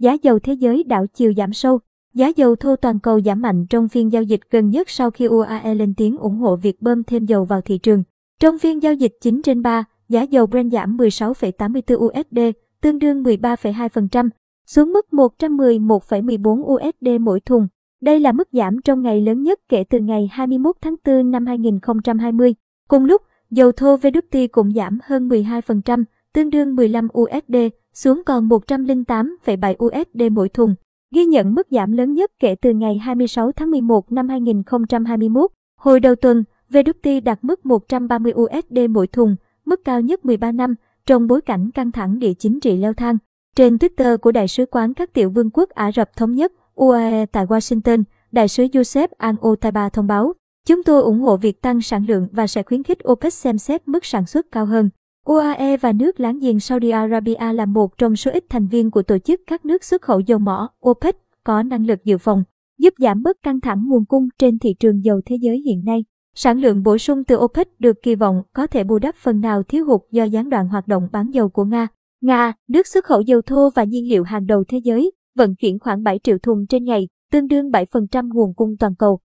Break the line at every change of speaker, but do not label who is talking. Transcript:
giá dầu thế giới đảo chiều giảm sâu. Giá dầu thô toàn cầu giảm mạnh trong phiên giao dịch gần nhất sau khi UAE lên tiếng ủng hộ việc bơm thêm dầu vào thị trường. Trong phiên giao dịch 9 trên 3, giá dầu Brent giảm 16,84 USD, tương đương 13,2%, xuống mức 111,14 USD mỗi thùng. Đây là mức giảm trong ngày lớn nhất kể từ ngày 21 tháng 4 năm 2020. Cùng lúc, dầu thô VWT cũng giảm hơn 12%, tương đương 15 USD, xuống còn 108,7 USD mỗi thùng, ghi nhận mức giảm lớn nhất kể từ ngày 26 tháng 11 năm 2021. Hồi đầu tuần, VWT đạt mức 130 USD mỗi thùng, mức cao nhất 13 năm, trong bối cảnh căng thẳng địa chính trị leo thang. Trên Twitter của Đại sứ quán các tiểu vương quốc Ả Rập Thống Nhất UAE tại Washington, Đại sứ Joseph Al-Otaiba thông báo, chúng tôi ủng hộ việc tăng sản lượng và sẽ khuyến khích OPEC xem xét mức sản xuất cao hơn. UAE và nước láng giềng Saudi Arabia là một trong số ít thành viên của tổ chức các nước xuất khẩu dầu mỏ OPEC có năng lực dự phòng, giúp giảm bớt căng thẳng nguồn cung trên thị trường dầu thế giới hiện nay. Sản lượng bổ sung từ OPEC được kỳ vọng có thể bù đắp phần nào thiếu hụt do gián đoạn hoạt động bán dầu của Nga. Nga, nước xuất khẩu dầu thô và nhiên liệu hàng đầu thế giới, vận chuyển khoảng 7 triệu thùng trên ngày, tương đương 7% nguồn cung toàn cầu.